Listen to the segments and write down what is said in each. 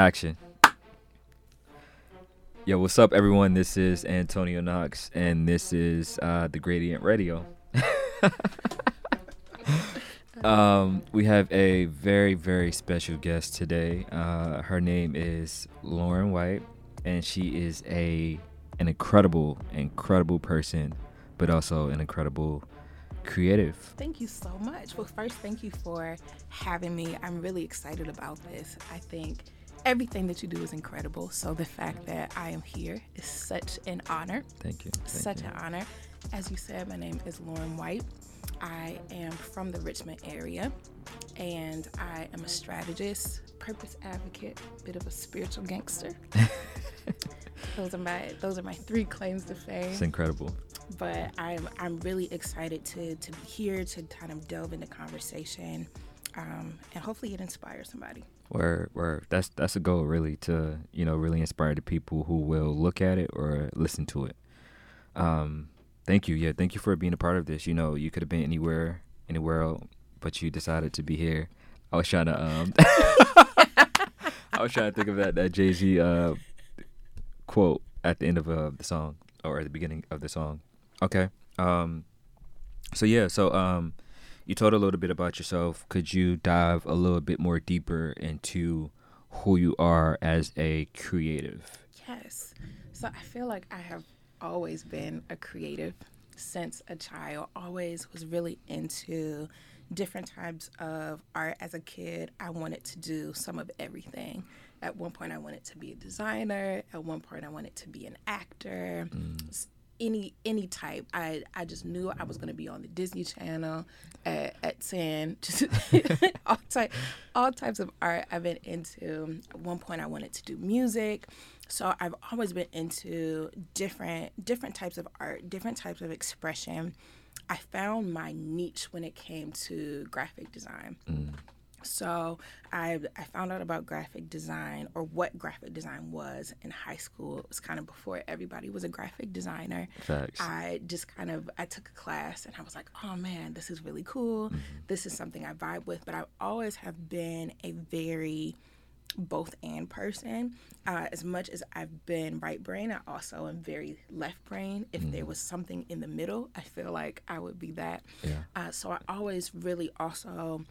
Action. Yo, what's up, everyone? This is Antonio Knox, and this is uh, the Gradient Radio. um, we have a very, very special guest today. Uh, her name is Lauren White, and she is a an incredible, incredible person, but also an incredible creative. Thank you so much. Well, first, thank you for having me. I'm really excited about this. I think everything that you do is incredible. So the fact that I am here is such an honor. Thank you. Thank such you. an honor. As you said, my name is Lauren White. I am from the Richmond area and I am a strategist, purpose advocate, bit of a spiritual gangster. those are my those are my three claims to fame. It's incredible. But I'm I'm really excited to to be here to kind of delve into conversation, um, and hopefully it inspires somebody. Where where that's that's a goal really to you know really inspire the people who will look at it or listen to it. Um, thank you, yeah, thank you for being a part of this. You know, you could have been anywhere anywhere else, but you decided to be here. I was trying to um, I was trying to think of that that Jay Z uh quote at the end of uh, the song or at the beginning of the song. Okay. Um. So yeah. So um, you told a little bit about yourself. Could you dive a little bit more deeper into who you are as a creative? Yes. So I feel like I have always been a creative since a child. Always was really into different types of art as a kid. I wanted to do some of everything. At one point, I wanted to be a designer. At one point, I wanted to be an actor. Mm. Any any type. I I just knew I was going to be on the Disney Channel at, at ten. Just all type all types of art I've been into. At one point, I wanted to do music. So I've always been into different different types of art, different types of expression. I found my niche when it came to graphic design. Mm. So I I found out about graphic design or what graphic design was in high school. It was kind of before everybody was a graphic designer. Facts. I just kind of I took a class and I was like, oh man, this is really cool. Mm-hmm. This is something I vibe with. But I always have been a very both and person. Uh, as much as I've been right brain, I also am very left brain. If mm. there was something in the middle, I feel like I would be that. Yeah. Uh, so I always really also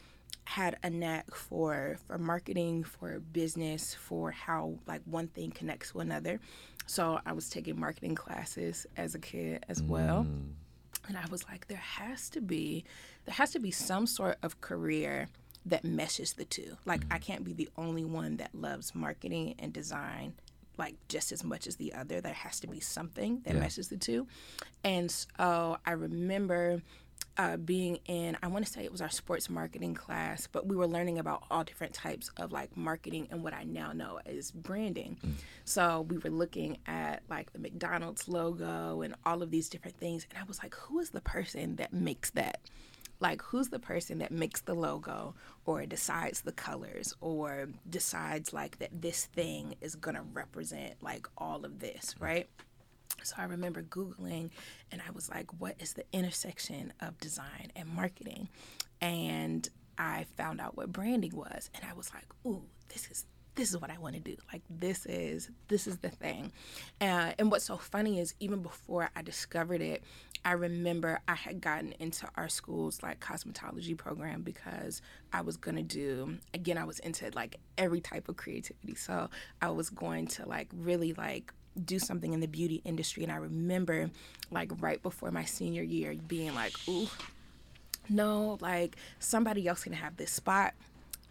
had a knack for for marketing, for business, for how like one thing connects to another. So I was taking marketing classes as a kid as well. Mm. And I was like, there has to be, there has to be some sort of career that meshes the two. Like mm-hmm. I can't be the only one that loves marketing and design like just as much as the other. There has to be something that yeah. meshes the two. And so I remember uh, being in, I want to say it was our sports marketing class, but we were learning about all different types of like marketing and what I now know is branding. Mm. So we were looking at like the McDonald's logo and all of these different things. And I was like, who is the person that makes that? like who's the person that makes the logo or decides the colors or decides like that this thing is going to represent like all of this right so i remember googling and i was like what is the intersection of design and marketing and i found out what branding was and i was like ooh this is this is what I want to do. Like this is this is the thing. Uh, and what's so funny is even before I discovered it, I remember I had gotten into our school's like cosmetology program because I was gonna do again I was into like every type of creativity. So I was going to like really like do something in the beauty industry and I remember like right before my senior year being like, ooh, no, like somebody else can have this spot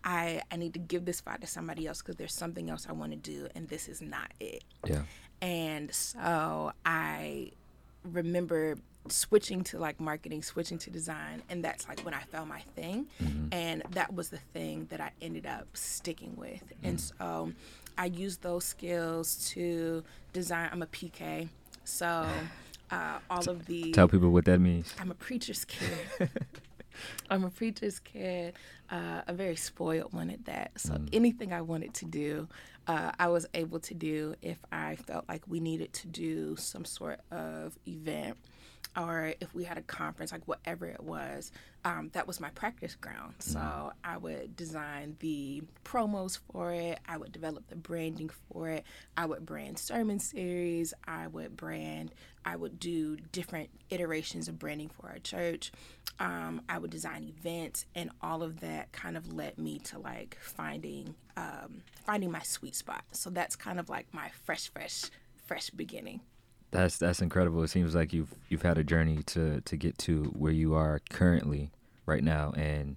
I I need to give this spot to somebody else because there's something else I want to do and this is not it. Yeah. And so I remember switching to like marketing, switching to design, and that's like when I found my thing, mm-hmm. and that was the thing that I ended up sticking with. Mm-hmm. And so I use those skills to design. I'm a PK, so uh, all of the tell people what that means. I'm a preacher's kid. I'm a preacher's kid, uh, a very spoiled one at that. So mm. anything I wanted to do, uh, I was able to do if I felt like we needed to do some sort of event. Or if we had a conference, like whatever it was, um, that was my practice ground. So mm. I would design the promos for it, I would develop the branding for it, I would brand sermon series, I would brand, I would do different iterations of branding for our church. Um, I would design events, and all of that kind of led me to like finding um, finding my sweet spot. So that's kind of like my fresh, fresh, fresh beginning. That's that's incredible. It seems like you've you've had a journey to to get to where you are currently right now. And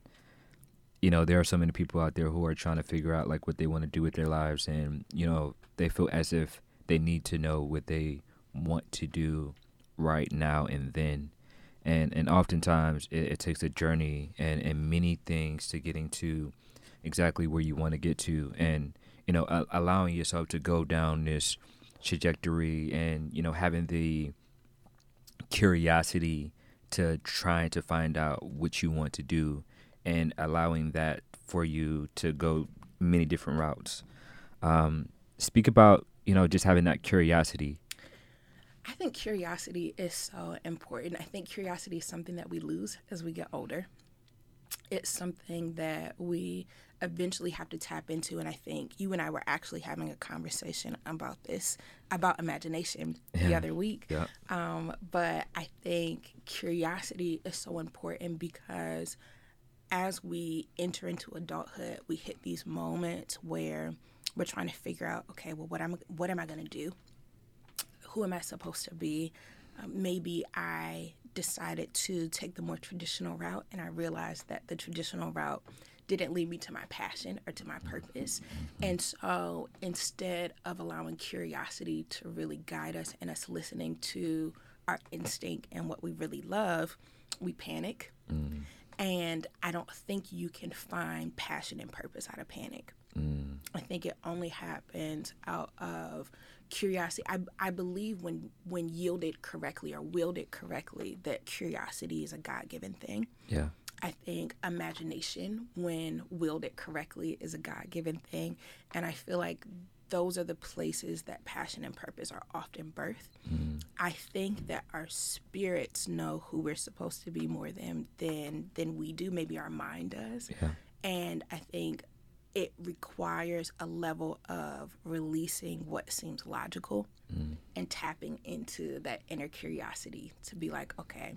you know there are so many people out there who are trying to figure out like what they want to do with their lives. And you know they feel as if they need to know what they want to do right now and then. And and oftentimes it, it takes a journey and and many things to getting to exactly where you want to get to. And you know allowing yourself to go down this trajectory and you know having the curiosity to trying to find out what you want to do and allowing that for you to go many different routes. Um, speak about you know just having that curiosity. I think curiosity is so important. I think curiosity is something that we lose as we get older. It's something that we eventually have to tap into. And I think you and I were actually having a conversation about this, about imagination yeah. the other week. Yeah. Um, but I think curiosity is so important because as we enter into adulthood, we hit these moments where we're trying to figure out, okay, well, what am what am I going to do? Who am I supposed to be? Um, maybe I decided to take the more traditional route, and I realized that the traditional route didn't lead me to my passion or to my purpose. And so instead of allowing curiosity to really guide us and us listening to our instinct and what we really love, we panic. Mm. And I don't think you can find passion and purpose out of panic. Mm. I think it only happens out of curiosity. I, I believe when when yielded correctly or wielded correctly, that curiosity is a God given thing. Yeah. I think imagination, when wielded correctly, is a God given thing. And I feel like those are the places that passion and purpose are often birthed. Mm. I think that our spirits know who we're supposed to be more than than than we do. Maybe our mind does. Yeah. And I think it requires a level of releasing what seems logical mm. and tapping into that inner curiosity to be like, okay,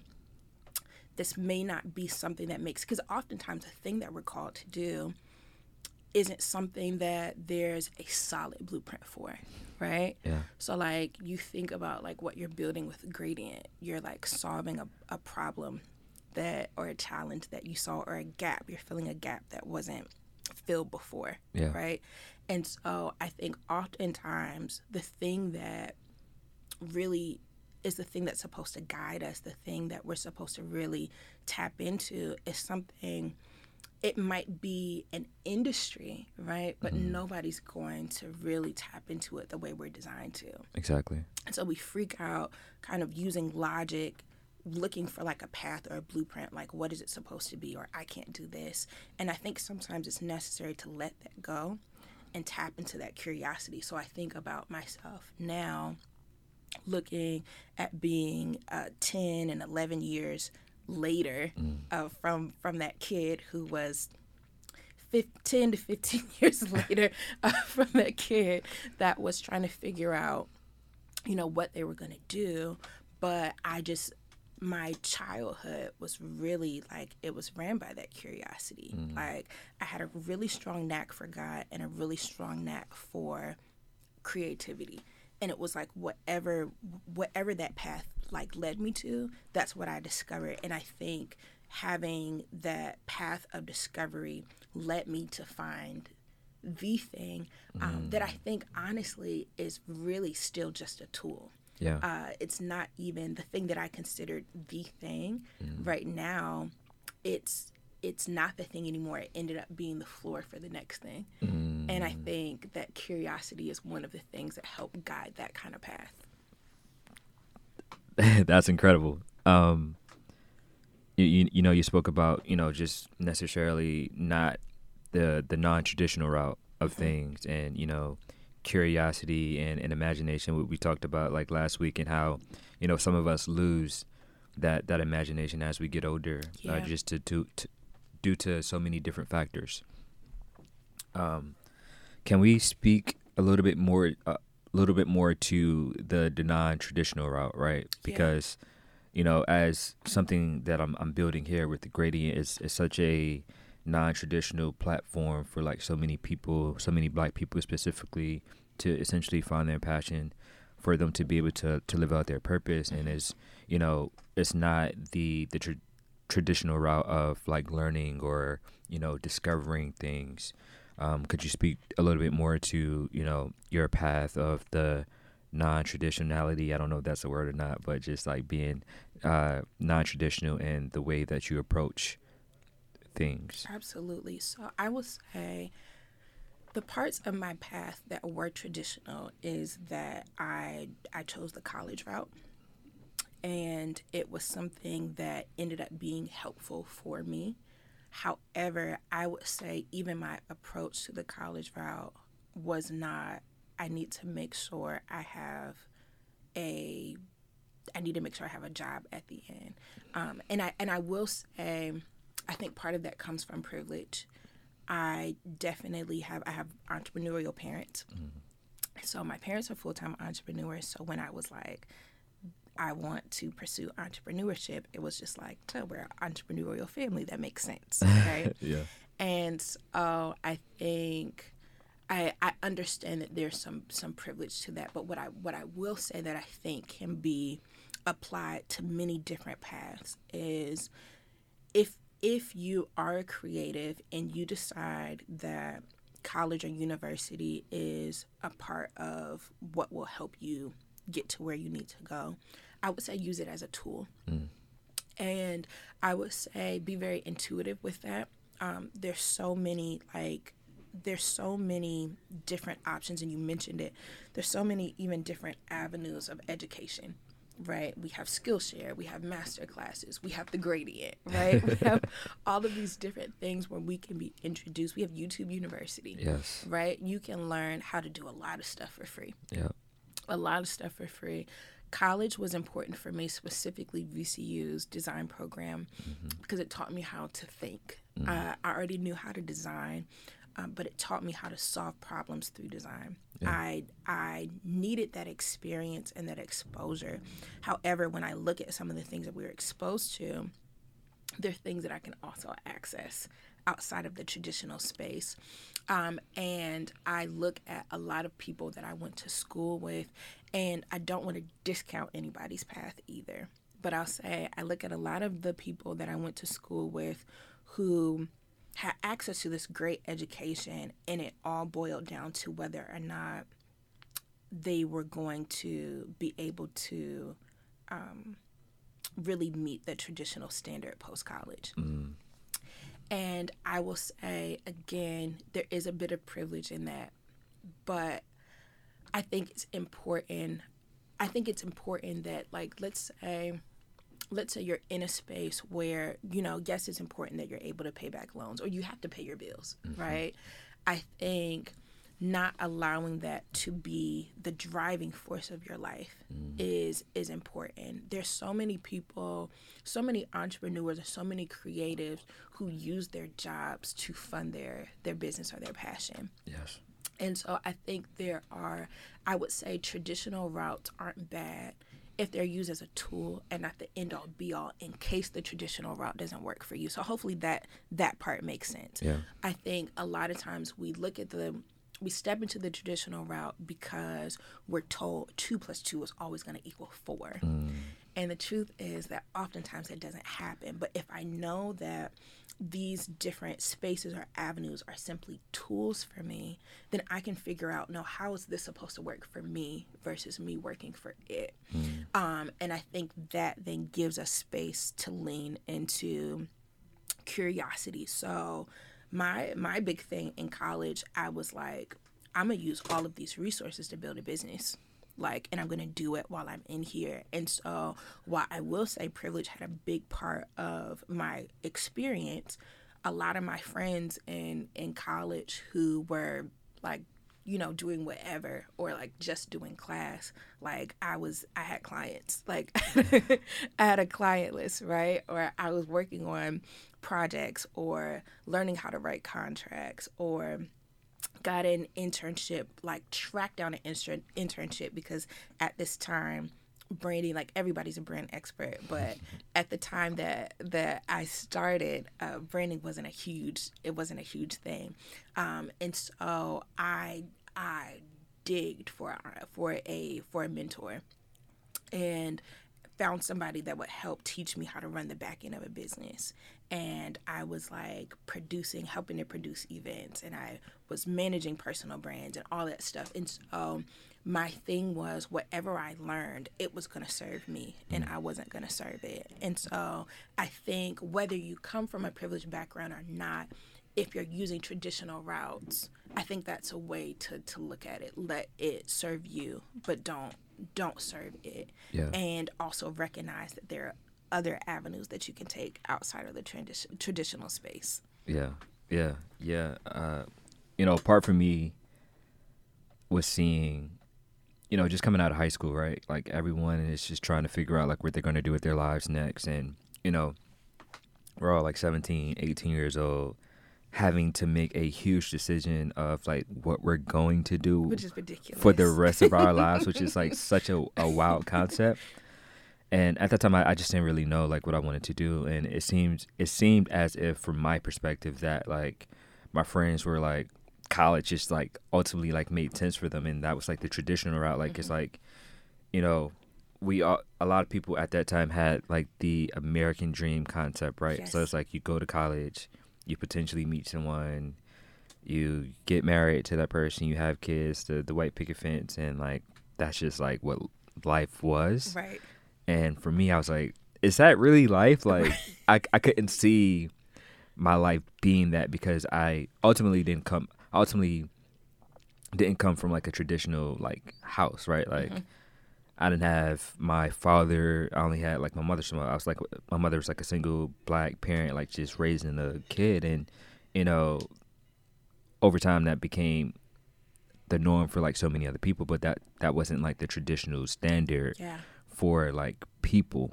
this may not be something that makes because oftentimes the thing that we're called to do isn't something that there's a solid blueprint for right? Yeah. So like you think about like what you're building with gradient. You're like solving a, a problem that or a challenge that you saw or a gap. You're filling a gap that wasn't filled before yeah. right? And so i think oftentimes the thing that really is the thing that's supposed to guide us, the thing that we're supposed to really tap into is something it might be an industry, right? But mm-hmm. nobody's going to really tap into it the way we're designed to. Exactly. And so we freak out kind of using logic, looking for like a path or a blueprint, like what is it supposed to be, or I can't do this. And I think sometimes it's necessary to let that go and tap into that curiosity. So I think about myself now looking at being uh, 10 and 11 years later mm. uh, from from that kid who was 10 to 15 years later uh, from that kid that was trying to figure out you know what they were going to do but i just my childhood was really like it was ran by that curiosity mm. like i had a really strong knack for god and a really strong knack for creativity and it was like whatever whatever that path like led me to that's what i discovered and i think having that path of discovery led me to find the thing um, mm. that i think honestly is really still just a tool yeah uh, it's not even the thing that i considered the thing mm. right now it's it's not the thing anymore. It ended up being the floor for the next thing. Mm. And I think that curiosity is one of the things that help guide that kind of path. That's incredible. Um, you, you, you know you spoke about you know just necessarily not the the non traditional route of mm-hmm. things and you know curiosity and, and imagination what we talked about like last week and how you know some of us lose that that imagination as we get older, uh, just to, to, to due to so many different factors. Um, can we speak a little bit more, a little bit more to the, the non-traditional route, right? Because, you know, as something that I'm I'm building here with the gradient is is such a non-traditional platform for like so many people, so many Black people specifically, to essentially find their passion, for them to be able to to live out their purpose, and is you know, it's not the the tra- traditional route of like learning or you know discovering things. Um, could you speak a little bit more to you know your path of the non-traditionality? I don't know if that's a word or not, but just like being uh, non-traditional and the way that you approach things. Absolutely. So I will say the parts of my path that were traditional is that I I chose the college route. And it was something that ended up being helpful for me. However, I would say even my approach to the college route was not I need to make sure I have a I need to make sure I have a job at the end. Um, and I and I will say I think part of that comes from privilege. I definitely have I have entrepreneurial parents. So my parents are full time entrepreneurs. So when I was like, I want to pursue entrepreneurship, it was just like, oh, we're an entrepreneurial family. That makes sense. Right. yeah. and so I think I I understand that there's some some privilege to that. But what I what I will say that I think can be applied to many different paths is if if you are a creative and you decide that college or university is a part of what will help you get to where you need to go, I would say use it as a tool. And I would say be very intuitive with that. Um, there's so many like there's so many different options and you mentioned it there's so many even different avenues of education right we have skillshare we have master classes we have the gradient right we have all of these different things where we can be introduced we have youtube university Yes. right you can learn how to do a lot of stuff for free Yeah. a lot of stuff for free. College was important for me, specifically VCU's design program, because it taught me how to think. Uh, I already knew how to design, um, but it taught me how to solve problems through design. I I needed that experience and that exposure. However, when I look at some of the things that we were exposed to, they're things that I can also access outside of the traditional space. Um, and I look at a lot of people that I went to school with, and I don't want to discount anybody's path either. But I'll say I look at a lot of the people that I went to school with who had access to this great education, and it all boiled down to whether or not they were going to be able to um, really meet the traditional standard post college. And I will say again, there is a bit of privilege in that, but I think it's important. I think it's important that, like, let's say, let's say you're in a space where you know, yes, it's important that you're able to pay back loans or you have to pay your bills, mm-hmm. right? I think not allowing that to be the driving force of your life mm. is is important. There's so many people, so many entrepreneurs, and so many creatives who use their jobs to fund their their business or their passion. Yes. And so I think there are, I would say, traditional routes aren't bad if they're used as a tool and not the end all be all in case the traditional route doesn't work for you. So hopefully that that part makes sense. Yeah. I think a lot of times we look at the we step into the traditional route because we're told two plus two is always going to equal four. And the truth is that oftentimes that doesn't happen. But if I know that these different spaces or avenues are simply tools for me, then I can figure out, no, how is this supposed to work for me versus me working for it? Um, and I think that then gives us space to lean into curiosity. So my my big thing in college, I was like, I'm gonna use all of these resources to build a business. Like, and I'm gonna do it while I'm in here. And so, while I will say privilege had a big part of my experience, a lot of my friends in in college who were like you know, doing whatever or like just doing class. Like I was, I had clients, like I had a client list, right? Or I was working on projects or learning how to write contracts or got an internship, like tracked down an intern- internship because at this time, branding like everybody's a brand expert but at the time that that i started uh, branding wasn't a huge it wasn't a huge thing. Um, and so i i digged for for a for a mentor and found somebody that would help teach me how to run the back end of a business and I was like producing, helping to produce events, and I was managing personal brands and all that stuff. And so my thing was whatever I learned, it was going to serve me, and mm. I wasn't going to serve it. And so I think whether you come from a privileged background or not, if you're using traditional routes, I think that's a way to, to look at it. Let it serve you, but don't don't serve it. Yeah. And also recognize that there are other avenues that you can take outside of the tradi- traditional space. Yeah, yeah, yeah. Uh, you know, apart from me, was seeing, you know, just coming out of high school, right? Like everyone is just trying to figure out like what they're going to do with their lives next, and you know, we're all like 17, 18 years old, having to make a huge decision of like what we're going to do, which is ridiculous for the rest of our lives, which is like such a, a wild concept and at that time I, I, just didn't really know like what I wanted to do. And it seemed it seemed as if from my perspective that like my friends were like college just like ultimately like made sense for them. And that was like the traditional route. Like mm-hmm. it's like you know we all, a lot of people at that time had like the American dream concept right? Yes. so it's like you go to college you potentially meet someone you get married to that person you have kids the the white picket fence and like that's just like what life was. Right and for me, I was like, is that really life? Like, I, I couldn't see my life being that because I ultimately didn't come, ultimately didn't come from like a traditional like house, right? Like, mm-hmm. I didn't have my father. I only had like my mother. So I was like, my mother was like a single black parent, like just raising a kid. And, you know, over time that became the norm for like so many other people, but that, that wasn't like the traditional standard. Yeah for like people.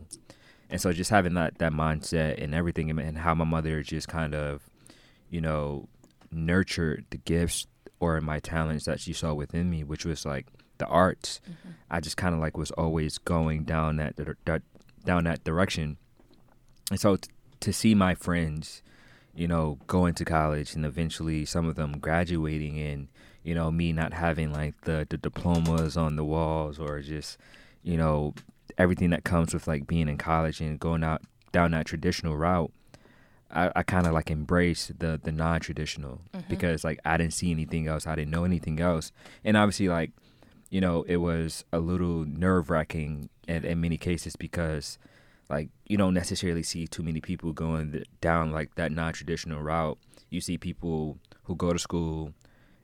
And so just having that that mindset and everything and how my mother just kind of, you know, nurtured the gifts or my talents that she saw within me, which was like the arts. Mm-hmm. I just kind of like was always going down that, that down that direction. And so t- to see my friends, you know, going to college and eventually some of them graduating and, you know, me not having like the, the diplomas on the walls or just, you know, everything that comes with like being in college and going out down that traditional route, I, I kind of like embraced the the non traditional mm-hmm. because like I didn't see anything else, I didn't know anything else, and obviously like, you know, it was a little nerve wracking in, in many cases because like you don't necessarily see too many people going down like that non traditional route. You see people who go to school,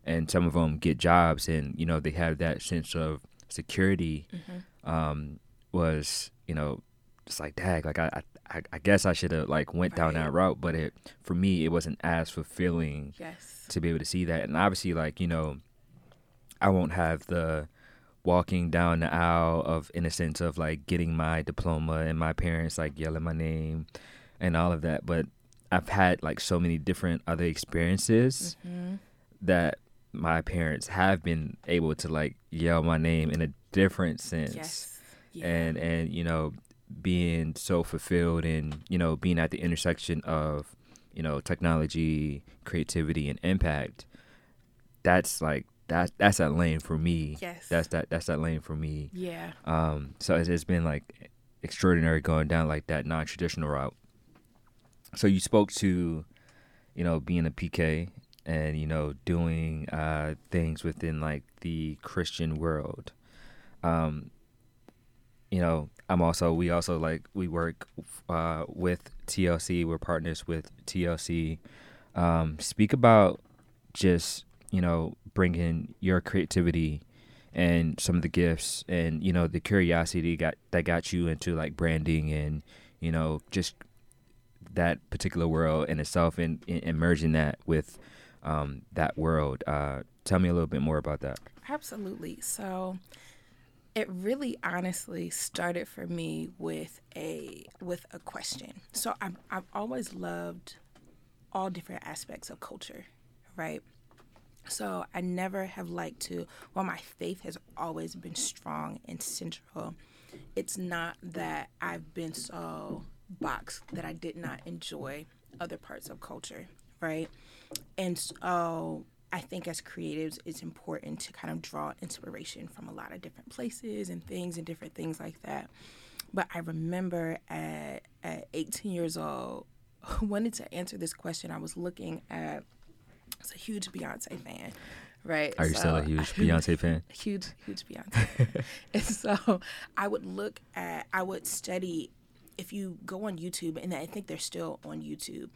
and some of them get jobs, and you know they have that sense of security. Mm-hmm um, was you know just like dag like I I, I guess I should have like went right. down that route, but it for me it wasn't as fulfilling yes. to be able to see that, and obviously like you know I won't have the walking down the aisle of innocence of like getting my diploma and my parents like yelling my name and all of that, but I've had like so many different other experiences mm-hmm. that my parents have been able to like yell my name in a different sense. Yes. Yeah. And and you know, being so fulfilled and, you know, being at the intersection of, you know, technology, creativity and impact, that's like that that's that lane for me. Yes. That's that that's that lane for me. Yeah. Um so it's, it's been like extraordinary going down like that non-traditional route. So you spoke to, you know, being a PK and you know doing uh, things within like the Christian world um, you know, I'm also we also like we work uh, with TLC. We're partners with TLC. Um, speak about just you know bringing your creativity and some of the gifts and you know the curiosity got that got you into like branding and you know just that particular world in itself and, and merging that with um, that world. Uh, tell me a little bit more about that. Absolutely. So it really honestly started for me with a with a question. So I've, I've always loved all different aspects of culture, right? So I never have liked to, while my faith has always been strong and central, it's not that I've been so boxed that I did not enjoy other parts of culture, right? And so I think as creatives, it's important to kind of draw inspiration from a lot of different places and things and different things like that. But I remember at, at 18 years old, wanted to answer this question. I was looking at, it's a huge Beyonce fan, right? Are you so, still a huge Beyonce fan? huge, huge Beyonce. and so I would look at, I would study. If you go on YouTube, and I think they're still on YouTube,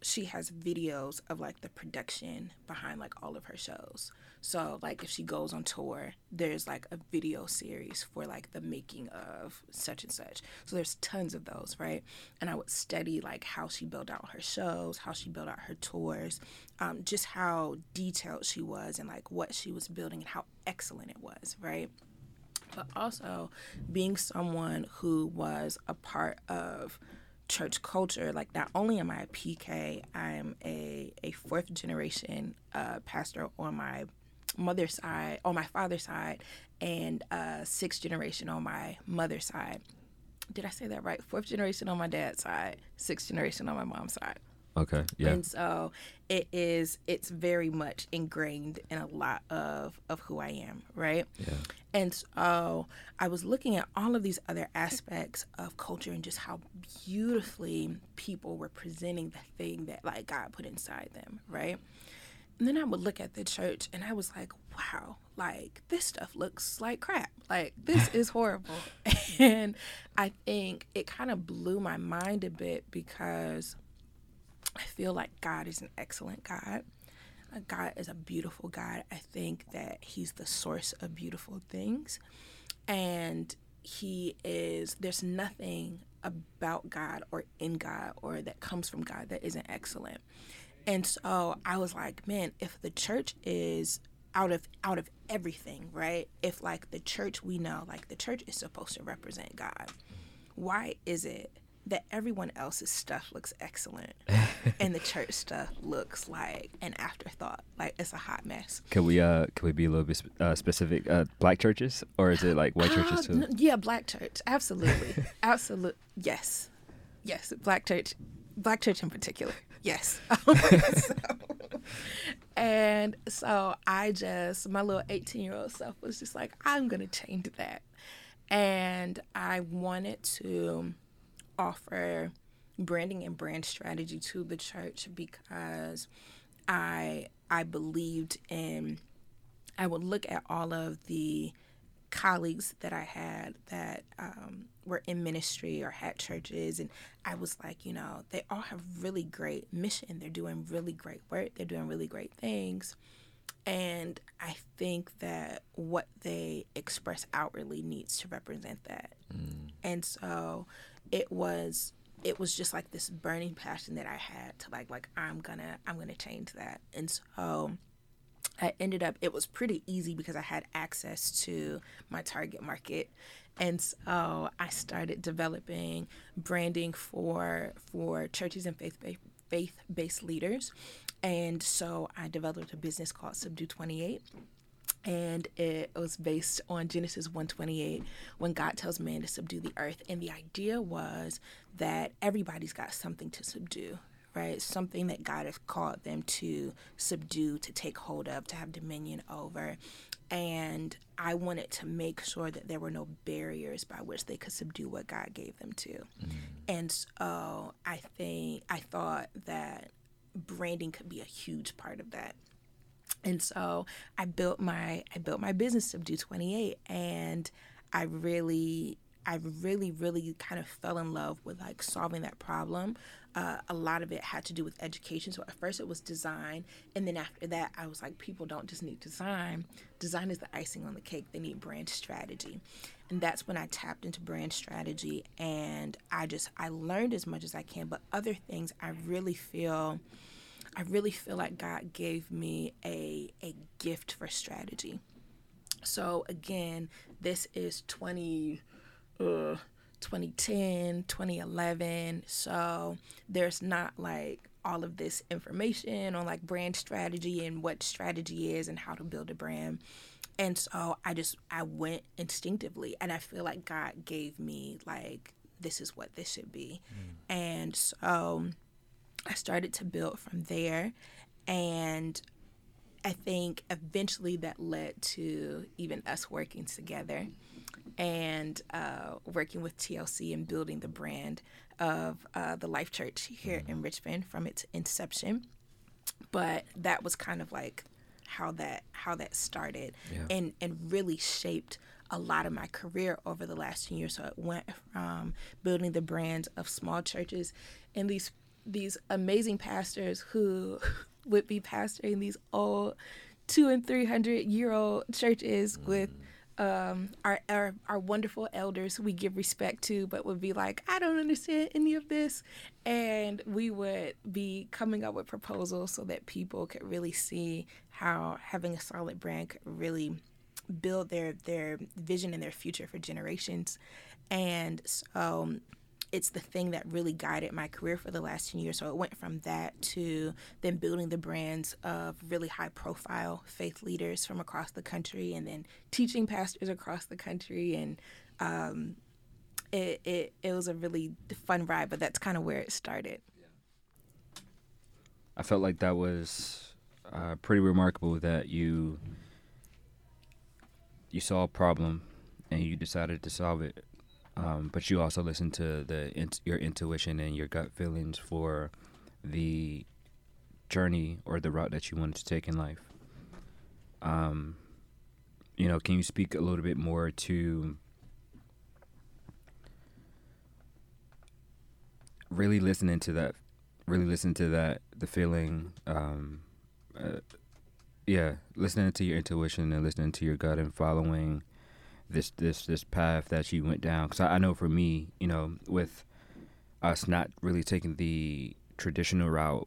she has videos of like the production behind like all of her shows. So like if she goes on tour, there's like a video series for like the making of such and such. So there's tons of those, right? And I would study like how she built out her shows, how she built out her tours, um, just how detailed she was and like what she was building and how excellent it was, right? But also being someone who was a part of church culture, like not only am I a PK, I'm a, a fourth generation uh, pastor on my mother's side, on my father's side, and uh, sixth generation on my mother's side. Did I say that right? Fourth generation on my dad's side, sixth generation on my mom's side. Okay. Yeah. And so it is it's very much ingrained in a lot of of who I am, right? Yeah. And so I was looking at all of these other aspects of culture and just how beautifully people were presenting the thing that like God put inside them, right? And then I would look at the church and I was like, wow, like this stuff looks like crap. Like this is horrible. and I think it kind of blew my mind a bit because I feel like God is an excellent God. God is a beautiful God. I think that He's the source of beautiful things. And He is, there's nothing about God or in God or that comes from God that isn't excellent. And so I was like, man, if the church is out of out of everything, right? If like the church we know, like the church is supposed to represent God, why is it that everyone else's stuff looks excellent and the church stuff looks like an afterthought like it's a hot mess. Can we uh can we be a little bit uh, specific uh black churches? Or is it like white churches too? uh, yeah black church. Absolutely. Absolute yes. Yes black church black church in particular. Yes. So, and so i just my little 18 year old self was just like i'm gonna change that. And i wanted to offer branding and brand strategy to the church because I I believed in I would look at all of the colleagues that I had that um, were in ministry or had churches, and I was like, you know, they all have really great mission. They're doing really great work. They're doing really great things. And I think that what they express outwardly needs to represent that. Mm. And so it was it was just like this burning passion that I had to like like I'm gonna I'm gonna change that. And so I ended up it was pretty easy because I had access to my target market. And so I started developing branding for for churches and faith faith based leaders. And so I developed a business called Subdue 28 and it was based on Genesis 128 when God tells man to subdue the earth and the idea was that everybody's got something to subdue right? Something that God has called them to subdue to take hold of to have dominion over. And I wanted to make sure that there were no barriers by which they could subdue what God gave them to. Mm. and so I think I thought that branding could be a huge part of that and so I built my I built my business Subdue 28 and I really I really really kind of fell in love with like solving that problem. Uh, a lot of it had to do with education. So at first it was design, and then after that I was like, people don't just need design. Design is the icing on the cake. They need brand strategy, and that's when I tapped into brand strategy, and I just I learned as much as I can. But other things I really feel I really feel like God gave me a a gift for strategy. So again, this is 20 uh 2010, 2011. So there's not like all of this information on like brand strategy and what strategy is and how to build a brand. And so I just I went instinctively and I feel like God gave me like this is what this should be. Mm. And so I started to build from there and I think eventually that led to even us working together and uh, working with TLC and building the brand of uh, the Life Church here in Richmond from its inception. But that was kind of like how that how that started yeah. and and really shaped a lot of my career over the last 10 years so it went from building the brand of small churches and these these amazing pastors who would be pastoring these old two and three hundred year old churches mm. with um, our, our our wonderful elders we give respect to, but would be like, I don't understand any of this, and we would be coming up with proposals so that people could really see how having a solid brand could really build their their vision and their future for generations, and so it's the thing that really guided my career for the last 10 years. So it went from that to then building the brands of really high profile faith leaders from across the country and then teaching pastors across the country. And um, it, it, it was a really fun ride, but that's kind of where it started. I felt like that was uh, pretty remarkable that you you saw a problem and you decided to solve it um, but you also listen to the your intuition and your gut feelings for the journey or the route that you wanted to take in life. Um, you know, can you speak a little bit more to really listening to that, really listen to that, the feeling, um, uh, yeah, listening to your intuition and listening to your gut and following this this this path that she went down. Because I, I know for me you know with us not really taking the traditional route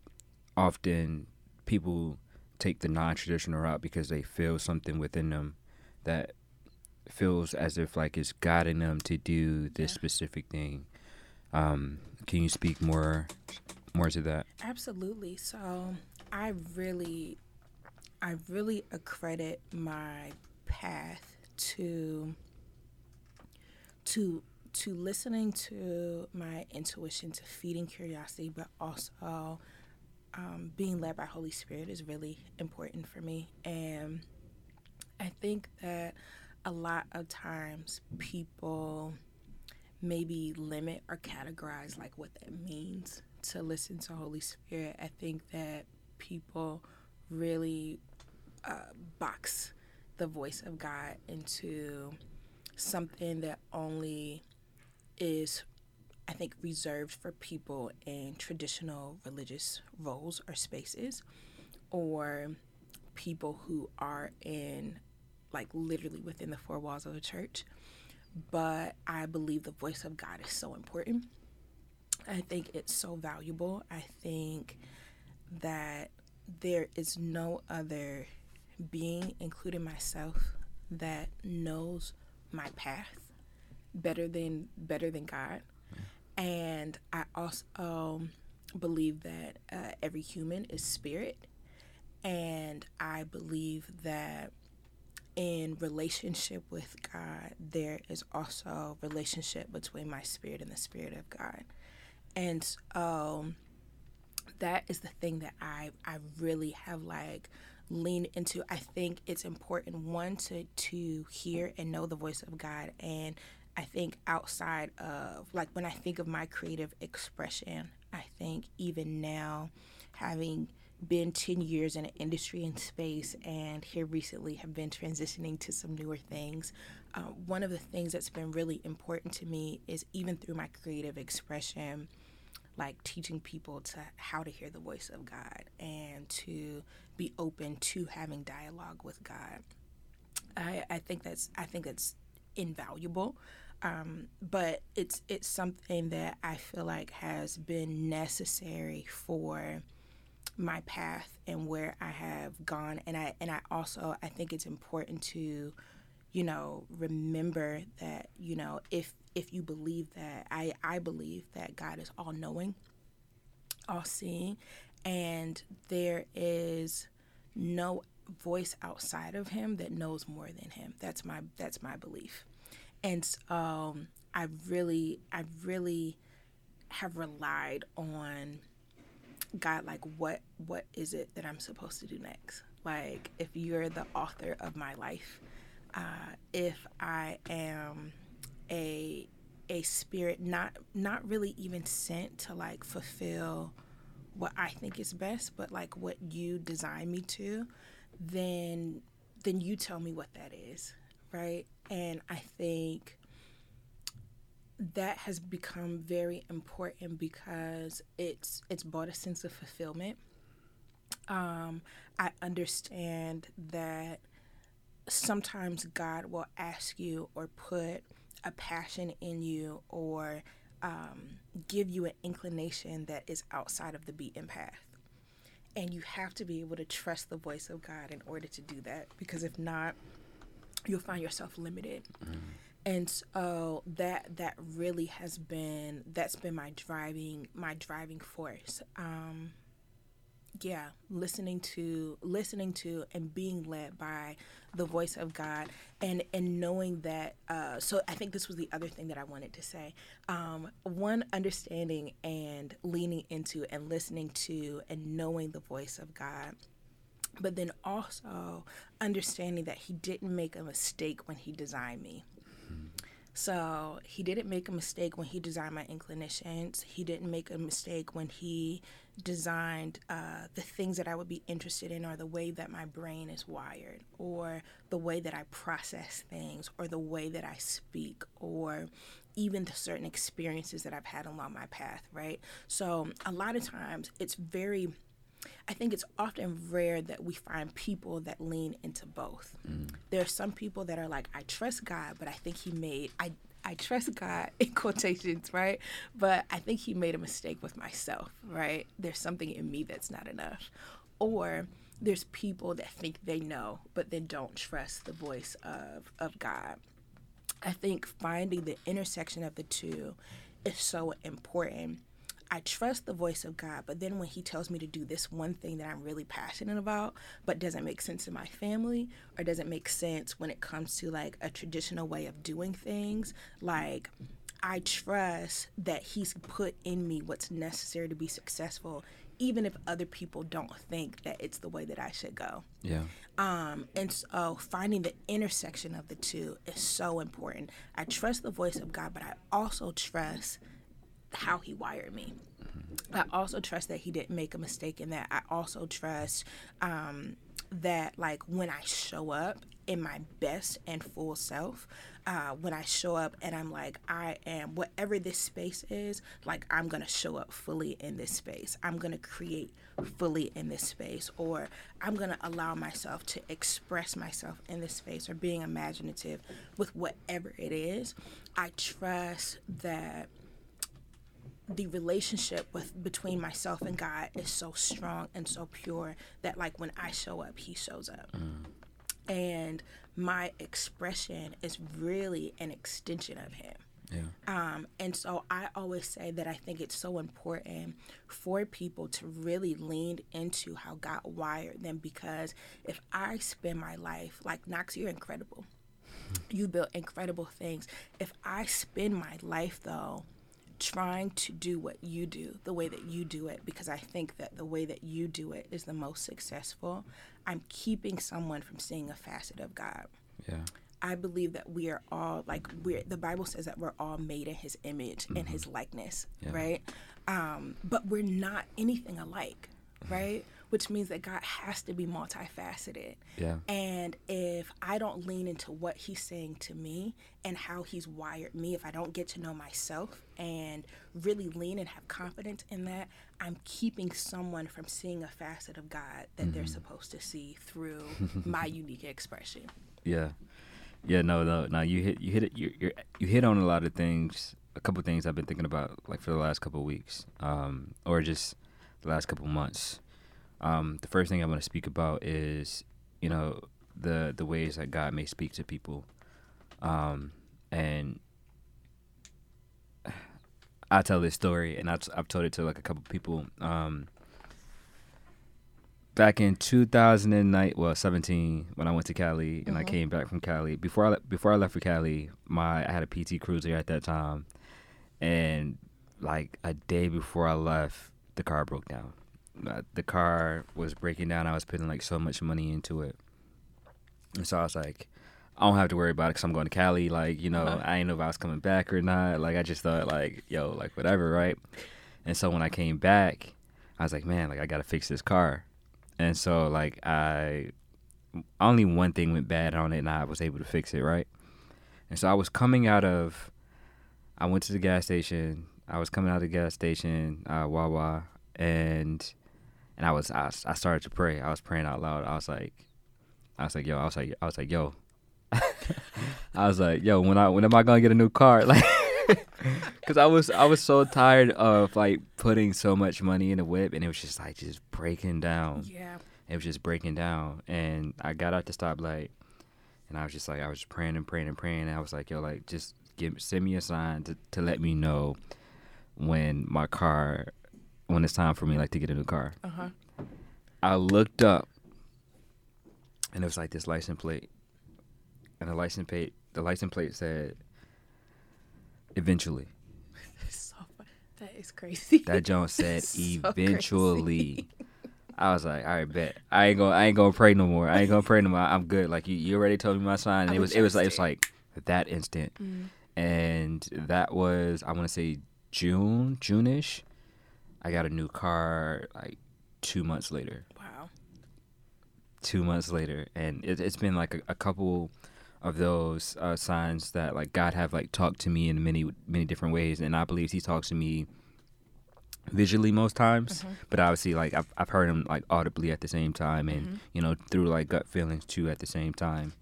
often people take the non-traditional route because they feel something within them that feels as if like it's guiding them to do this yeah. specific thing. Um, can you speak more more to that? Absolutely. So i really i really accredit my path to to to listening to my intuition, to feeding curiosity, but also um, being led by Holy Spirit is really important for me. And I think that a lot of times people maybe limit or categorize like what that means to listen to Holy Spirit. I think that people really uh, box the voice of God into something that only is, I think, reserved for people in traditional religious roles or spaces, or people who are in, like, literally within the four walls of a church. But I believe the voice of God is so important. I think it's so valuable. I think that there is no other being, including myself, that knows my path better than better than God. And I also um, believe that uh, every human is spirit, and I believe that in relationship with God, there is also relationship between my spirit and the spirit of God, and um, that is the thing that I I really have like lean into i think it's important one to to hear and know the voice of god. And i think outside of like when i think of my creative expression i think even now having been 10 years in an industry and space and here recently have been transitioning to some newer things uh, one of the things that's been really important to me is even through my creative expression like teaching people to how to hear the voice of God and to be open to having dialogue with God. I, I think that's I think that's invaluable. Um, but it's it's something that I feel like has been necessary for my path and where I have gone and I and I also I think it's important to you know remember that you know if if you believe that I I believe that God is all knowing all seeing and there is no voice outside of him that knows more than him that's my that's my belief and um I really I really have relied on God, like what what is it that I'm supposed to do next? Like if you're the author of my life, uh, if I am a a spirit not not really even sent to like fulfill what I think is best, but like what you design me to, then then you tell me what that is, right? And I think that has become very important because it's it's brought a sense of fulfillment. Um, I understand that sometimes God will ask you or put a passion in you or um, give you an inclination that is outside of the beaten path. And you have to be able to trust the voice of God in order to do that because if not, you'll find yourself limited. Mm and so that that really has been that's been my driving my driving force um yeah listening to listening to and being led by the voice of god and and knowing that uh so i think this was the other thing that i wanted to say. Um one understanding and leaning into and listening to and knowing the voice of god but then also understanding that he didn't make a mistake when he designed me so he didn't make a mistake when he designed my inclinations. He didn't make a mistake when he designed uh, the things that I would be interested in, or the way that my brain is wired, or the way that I process things, or the way that I speak, or even the certain experiences that I've had along my path, right? So a lot of times it's very I think it's often rare that we find people that lean into both. Mm. There are some people that are like, I trust God, but I think He made I I trust God in quotations, right? But I think He made a mistake with myself, right? There's something in me that's not enough, or there's people that think they know, but then don't trust the voice of of God. I think finding the intersection of the two is so important I trust the voice of God, but then when He tells me to do this one thing that I'm really passionate about, but doesn't make sense in my family or doesn't make sense when it comes to like a traditional way of doing things, like I trust that He's put in me what's necessary to be successful, even if other people don't think that it's the way that I should go. Yeah. Um, and so finding the intersection of the two is so important. I trust the voice of God, but I also trust how he wired me. I also trust that he didn't make a mistake in that. I also trust um, that, like, when I show up in my best and full self, uh, when I show up and I'm like, I am whatever this space is, like, I'm gonna show up fully in this space. I'm gonna create fully in this space, or I'm gonna allow myself to express myself in this space, or being imaginative with whatever it is. I trust that the relationship with between myself and God is so strong and so pure that like when I show up, he shows up. Mm. And my expression is really an extension of him. Yeah. Um, and so I always say that I think it's so important for people to really lean into how God wired them because if I spend my life like Knox, you're incredible. You built incredible things. If I spend my life though trying to do what you do the way that you do it because I think that the way that you do it is the most successful. I'm keeping someone from seeing a facet of God. Yeah. I believe that we are all like we're the Bible says that we're all made in his image mm-hmm. and his likeness, yeah. right? Um, but we're not anything alike, right? Which means that God has to be multifaceted. Yeah. And if I don't lean into what He's saying to me and how He's wired me, if I don't get to know myself and really lean and have confidence in that, I'm keeping someone from seeing a facet of God that mm-hmm. they're supposed to see through my unique expression. Yeah. Yeah, no, no, no. You hit, you hit it. You, you you hit on a lot of things. A couple things I've been thinking about, like for the last couple weeks, um, or just the last couple months Um, the first thing I want to speak about is, you know, the the ways that God may speak to people, um, and I tell this story, and I've, I've told it to like a couple people. Um, back in 2009, well, 17, when I went to Cali and I Mhm. came back from Cali. Before I before I left for Cali, my I had a PT Cruiser at that time, and like a day before I left, the car broke down. Uh, the car was breaking down. I was putting like so much money into it, and so I was like, I don't have to worry about it because I'm going to Cali. Like, you know, Uh-huh. I didn't know if I was coming back or not. Like, I just thought like, yo, like whatever, right? And so when I came back, I was like, man, like I gotta fix this car. And so like I only one thing went bad on it and I was able to fix it, right? And so I was coming out of I went to the gas station. I was coming out of the gas station, uh, Wawa, and and I was I, I started to pray. I was praying out loud. I was like I was like, yo, I was like I was like, yo. I was like, yo, when I when am I gonna get a new car? Like Cause I was I was so tired of like putting so much money in the whip and it was just like just breaking down Yeah. it was just breaking down and i got out the stoplight and i was just like i was just praying and praying and praying and i was like yo like just give send me a sign to, to let me know when my car when it's time for me like to get a new car Uh huh. i looked up and it was like this license plate and the license plate the license plate said eventually So that is crazy. that joint said So eventually I was like, all right, bet. I ain't gonna, I ain't gonna pray no more. I ain't gonna pray no more. I'm good. Like you, you already told me my sign, and I it was it was like, it's like that instant, Mm. and that was, I want to say June, June-ish. I got a new car like two months later. Wow. Two months later, and it, it's been like a, a couple of those uh, signs that like God have like talked to me in many, many different ways, and I believe He talks to me visually most times Mhm. but obviously like I've, I've heard him like audibly at the same time and Mhm. you know through like gut feelings too at the same time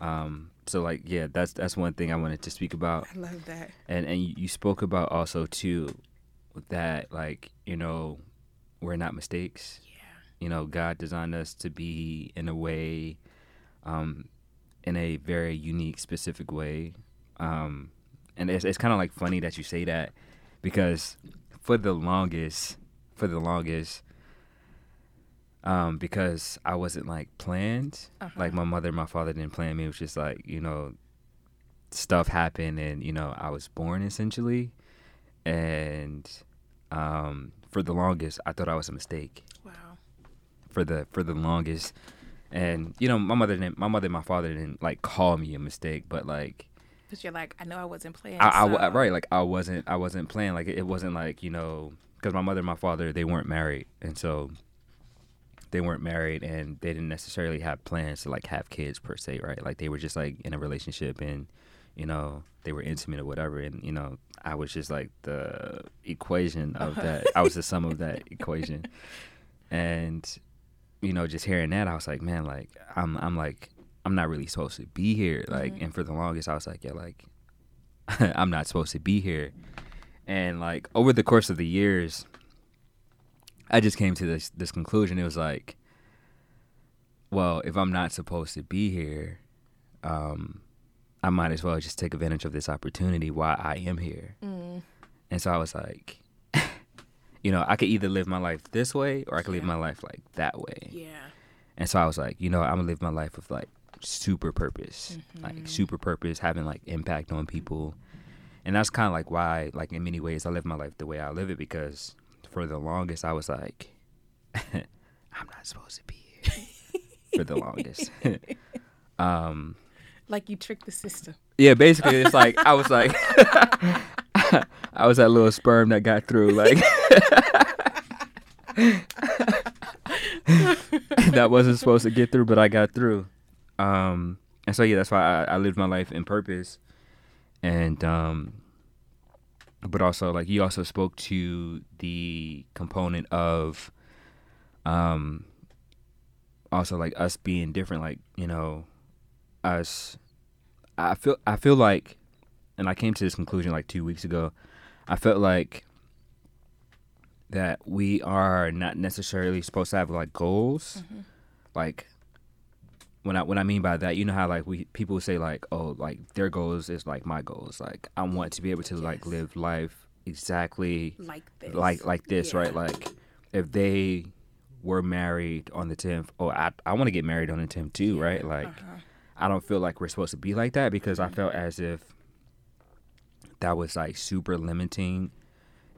um so like yeah that's that's one thing i wanted to speak about I love that. and and you spoke about also too that like you know we're not mistakes. Yeah. you know god designed us to be in a way um in a very unique specific way. Um and it's, it's kind of like funny that you say that because for the longest for the longest um because i wasn't like planned. Uh-huh. like my mother and my father didn't plan me. It was just like you know stuff happened and you know i was born essentially and um for the longest i thought i was a mistake Wow. for the for the longest and you know my mother didn't my mother and my father didn't like call me a mistake but like Cause you're like, I know I wasn't playing. I, I so- right like i wasn't i wasn't playing like it, it wasn't like you know because my mother and my father they weren't married and so they weren't married and they didn't necessarily have plans to like have kids per se right like they were just like in a relationship and you know they were intimate or whatever. And you know i was just like the equation of that. I was the sum of that equation. And you know just hearing that i was like man like i'm i'm like i'm not really supposed to be here. Like Mhm. and for the longest i was like yeah like i'm not supposed to be here. And like over the course of the years i just came to this this conclusion. It was like well if i'm not supposed to be here um i might as well just take advantage of this opportunity while i am here Mm. and so i was like you know i could either live my life this way or i could live my life like that way Yeah. and so I was like, you know, I'm gonna live my life with like super purpose, like Mhm. super purpose, having like impact on people, and that's kind of like why, like in many ways, I live my life the way I live it because for the longest I was like, I'm not supposed to be here for the longest. um, Like you tricked the system. yeah, basically it's like I was like, I was that little sperm that got through, like. that wasn't supposed to get through, but I got through. Um, and so yeah, that's why I, I lived my life in purpose, and um, but also like you also spoke to the component of, um, also like us being different, like you know, us. I feel I feel like, and I came to this conclusion like two weeks ago. I felt like that we are not necessarily supposed to have like goals. Mm-hmm. Like when I what I mean by that, you know how like we people say like, oh, like their goals is like my goals. Like I want to be able to like live life exactly like this. like like this, Yeah. right? Like if they were married on the tenth, oh, I I want to get married on the tenth too, right? Like Uh-huh. I don't feel like we're supposed to be like that because I felt as if that was like super limiting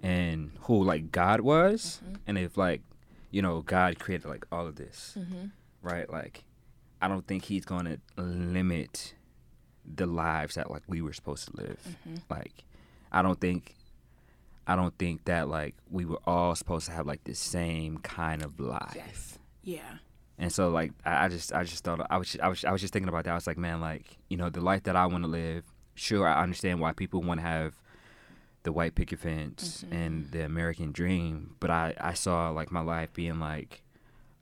and who like God was Mm-hmm. and if like you know God created like all of this Mhm. right like I don't think he's going to limit the lives that like we were supposed to live Mm-hmm. like I don't think I don't think that like we were all supposed to have like the same kind of life Yes. Yeah. And so like I, I just I just thought I was I was I was just thinking about that. I was like, man, like you know the life that I want to live. Sure, I understand why people want to have the white picket fence mm-hmm. and the American dream, but I I saw like my life being like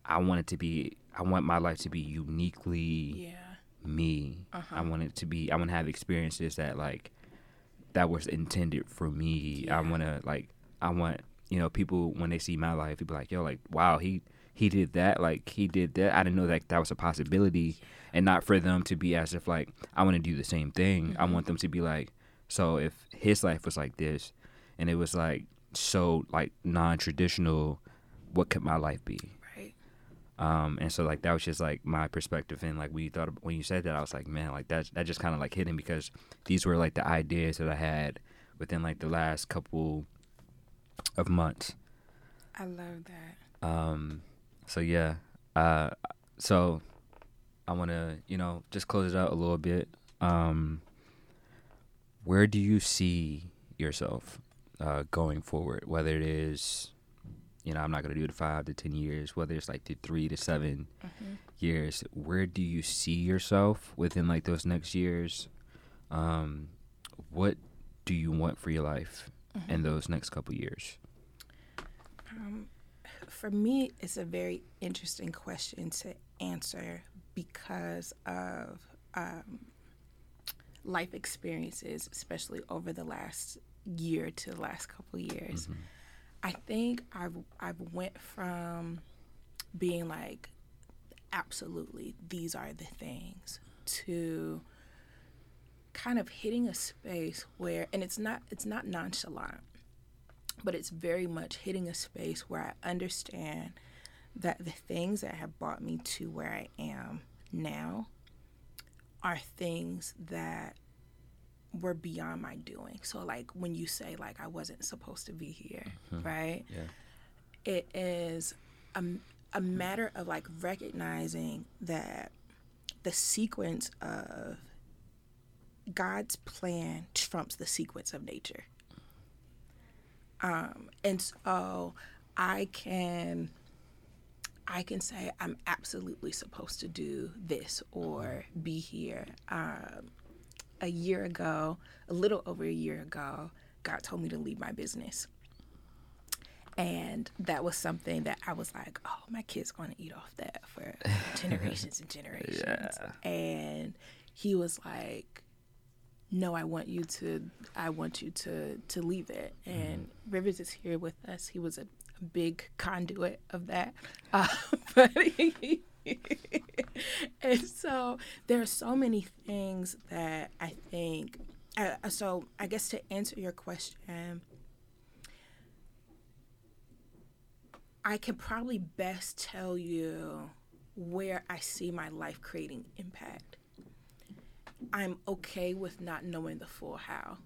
I want it to be I want my life to be uniquely Yeah. me. I uh-huh. want it to be I want to have experiences that like that was intended for me. I want to like I want you know people when they see my life, be like, yo, like wow, he he did that, like he did that. I didn't know that that was a possibility, and not for them to be as if like I want to do the same thing. I want them to be like, so if his life was like this, and it was like so like non-traditional, what could my life be? Right. Um, and so like that was just like my perspective and like when you thought when you said that I was like man like that that just kind of like hit me because these were like the ideas that I had within like the last couple of months. I love that. Um, so yeah, uh, so I want to you know just close it out a little bit. Um, where do you see yourself uh, going forward? Whether it is, you know, I'm not gonna do the five to ten years. Whether it's like the three to 7 years, where do you see yourself within like those next years? Um, what do you want for your life in those next couple years? Um, for me, it's a very interesting question to answer because of um, life experiences, especially over the last year to the last couple years. I think I've I've went from being like, absolutely, these are the things, to kind of hitting a space where, and it's not it's not nonchalant but it's very much hitting a space where I understand that the things that have brought me to where I am now are things that were beyond my doing. So like when you say like I wasn't supposed to be here, mm-hmm. right? Yeah. It is a, a matter of like recognizing that the sequence of God's plan trumps the sequence of nature. Um, and so I can I can say I'm absolutely supposed to do this or be here. Um, a year ago, a little over a year ago, God told me to leave my business. And that was something that I was like, oh, my kid's going to eat off that for generations and generations. And he was like, no, I want you to, I want you to, to leave it. And Rivers is here with us. He was a, a big conduit of that. Uh, but and so there are so many things that I think. Uh, so I guess to answer your question, I can probably best tell you where I see my life creating impact. I'm okay with not knowing the full how,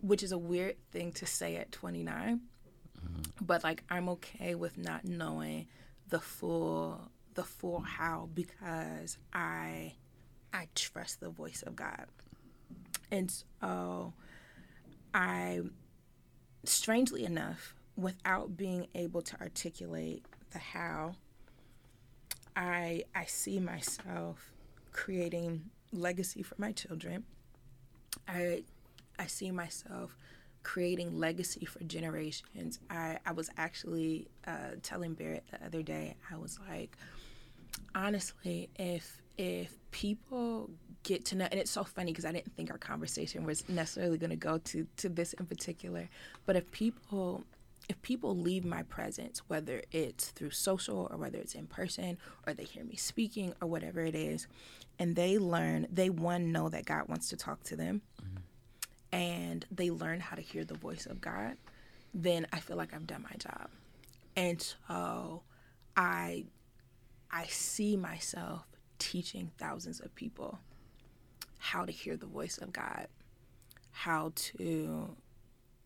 which is a weird thing to say at 29. Mm-hmm. But like I'm okay with not knowing the full the full how because I I trust the voice of God. And so I strangely enough, without being able to articulate the how, I I see myself creating legacy for my children. I I see myself creating legacy for generations. I, I was actually uh, telling Barrett the other day, I was like, honestly, if if people get to know, and it's so funny because I didn't think our conversation was necessarily going to go to to this in particular, but if people if people leave my presence, whether it's through social or whether it's in person or they hear me speaking or whatever it is, and they learn, they one know that God wants to talk to them mm-hmm. and they learn how to hear the voice of God, then I feel like I've done my job. And so I I see myself teaching thousands of people how to hear the voice of God, how to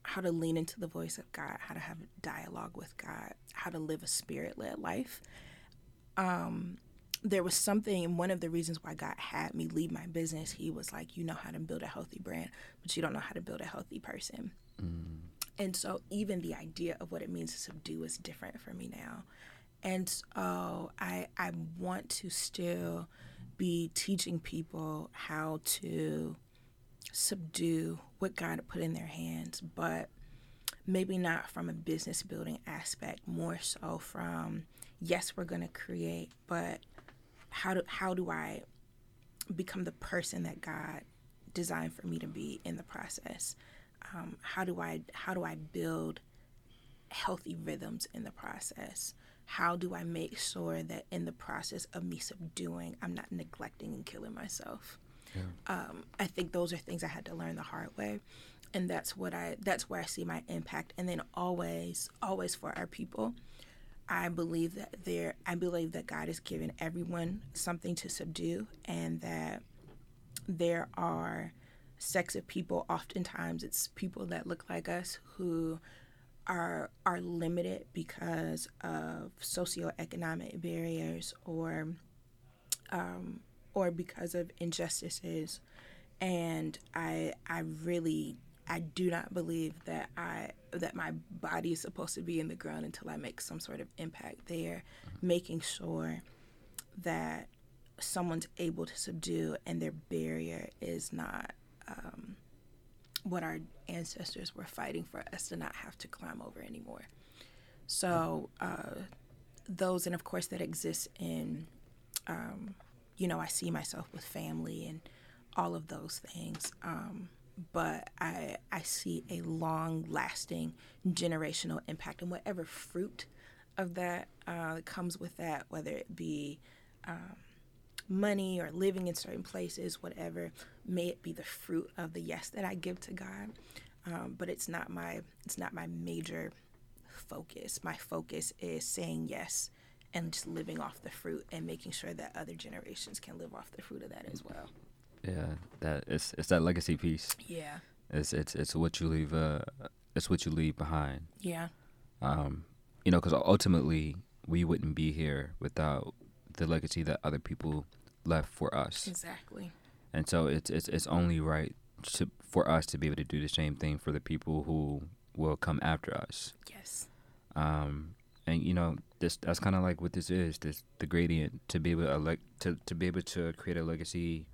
how to lean into the voice of God, how to have dialogue with God, how to live a spirit led life. Um, there was something, one of the reasons why God had me leave my business, He was like, You know how to build a healthy brand, but you don't know how to build a healthy person. Mm. And so, even the idea of what it means to subdue is different for me now. And so, I, I want to still be teaching people how to subdue what God put in their hands, but maybe not from a business building aspect, more so from yes, we're going to create, but how do how do I become the person that God designed for me to be in the process? Um, how do I how do I build healthy rhythms in the process? How do I make sure that in the process of me subduing, I'm not neglecting and killing myself? Yeah. Um, I think those are things I had to learn the hard way, and that's what I that's where I see my impact. And then always, always for our people, I believe that there I believe that God has given everyone something to subdue, and that there are sects of people. Oftentimes, it's people that look like us who are are limited because of socioeconomic barriers or um, or because of injustices. And I I really I do not believe that I that my body is supposed to be in the ground until I make some sort of impact there, making sure that someone's able to subdue and their barrier is not um, what our ancestors were fighting for us to not have to climb over anymore. So uh, those, and of course, that exist in um, you know, I see myself with family and all of those things. Um, but I I see a long lasting generational impact and whatever fruit of that uh, comes with that, whether it be um, money or living in certain places, whatever, may it be the fruit of the yes that I give to God. Um, but it's not my it's not my major focus. My focus is saying yes and just living off the fruit and making sure that other generations can live off the fruit of that as well. Yeah, that it's it's that legacy piece. Yeah. It's it's it's what you leave uh it's what you leave behind. Yeah. Um, you know, because ultimately we wouldn't be here without the legacy that other people left for us. Exactly. And so it's it's it's only right to, for us to be able to do the same thing for the people who will come after us. Yes. Um, and you know this that's kind of like what this is this the gradient to be able to elect to, to be able to create a legacy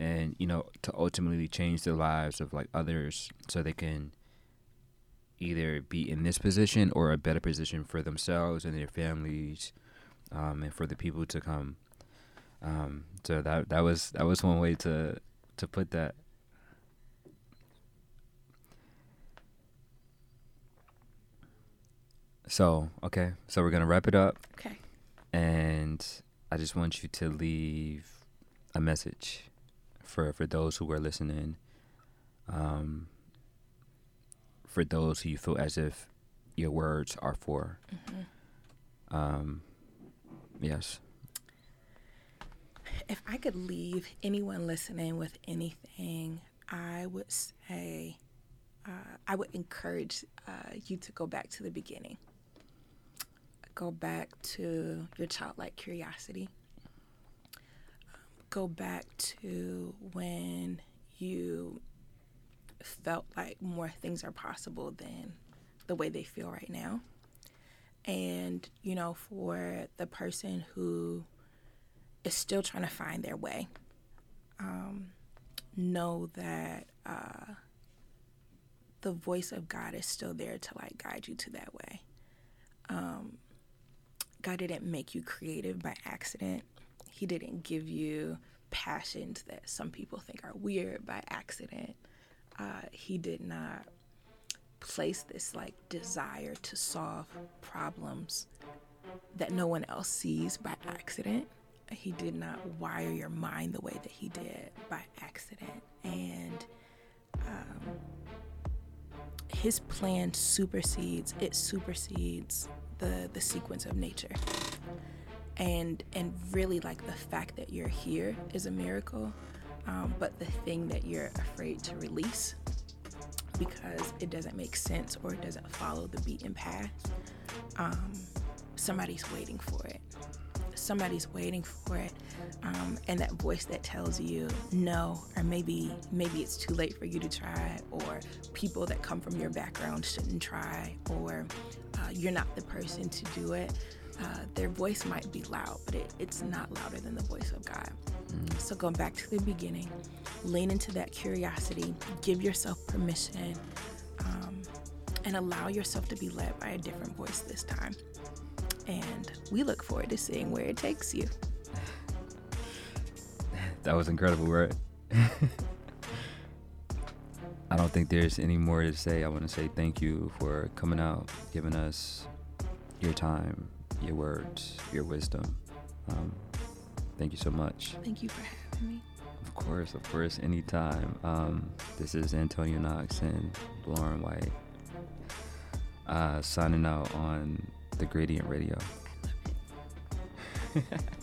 and you know to ultimately change the lives of like others so they can either be in this position or a better position for themselves and their families um, and for the people to come um, so that that was that was one way to to put that So, okay. So we're going to wrap it up. Okay. And I just want you to leave a message for for those who are listening. Um for those who you feel as if your words are for. Mm-hmm. Um yes. If I could leave anyone listening with anything, I would say uh, I would encourage uh, you to go back to the beginning go back to your childlike curiosity. Go back to when you felt like more things are possible than the way they feel right now. And, you know, for the person who is still trying to find their way, um, know that uh, the voice of God is still there to like guide you to that way. Um, God didn't make you creative by accident. He didn't give you passions that some people think are weird by accident. Uh, he did not place this like desire to solve problems that no one else sees by accident. He did not wire your mind the way that he did by accident. And um, his plan supersedes, it supersedes the, the sequence of nature. And, and really like the fact that you're here is a miracle. Um, but the thing that you're afraid to release because it doesn't make sense or it doesn't follow the beaten path, um, somebody's waiting for it. Somebody's waiting for it, um, and that voice that tells you no, or maybe maybe it's too late for you to try, or people that come from your background shouldn't try, or uh, you're not the person to do it. Uh, their voice might be loud, but it, it's not louder than the voice of God. Mm. So, going back to the beginning, lean into that curiosity, give yourself permission, um, and allow yourself to be led by a different voice this time. And we look forward to seeing where it takes you. that was incredible, right? I don't think there's any more to say. I want to say thank you for coming out, giving us your time, your words, your wisdom. Um, thank you so much. Thank you for having me. Of course, of course, anytime. Um, this is Antonio Knox and Lauren White uh, signing out on the Gradient Radio.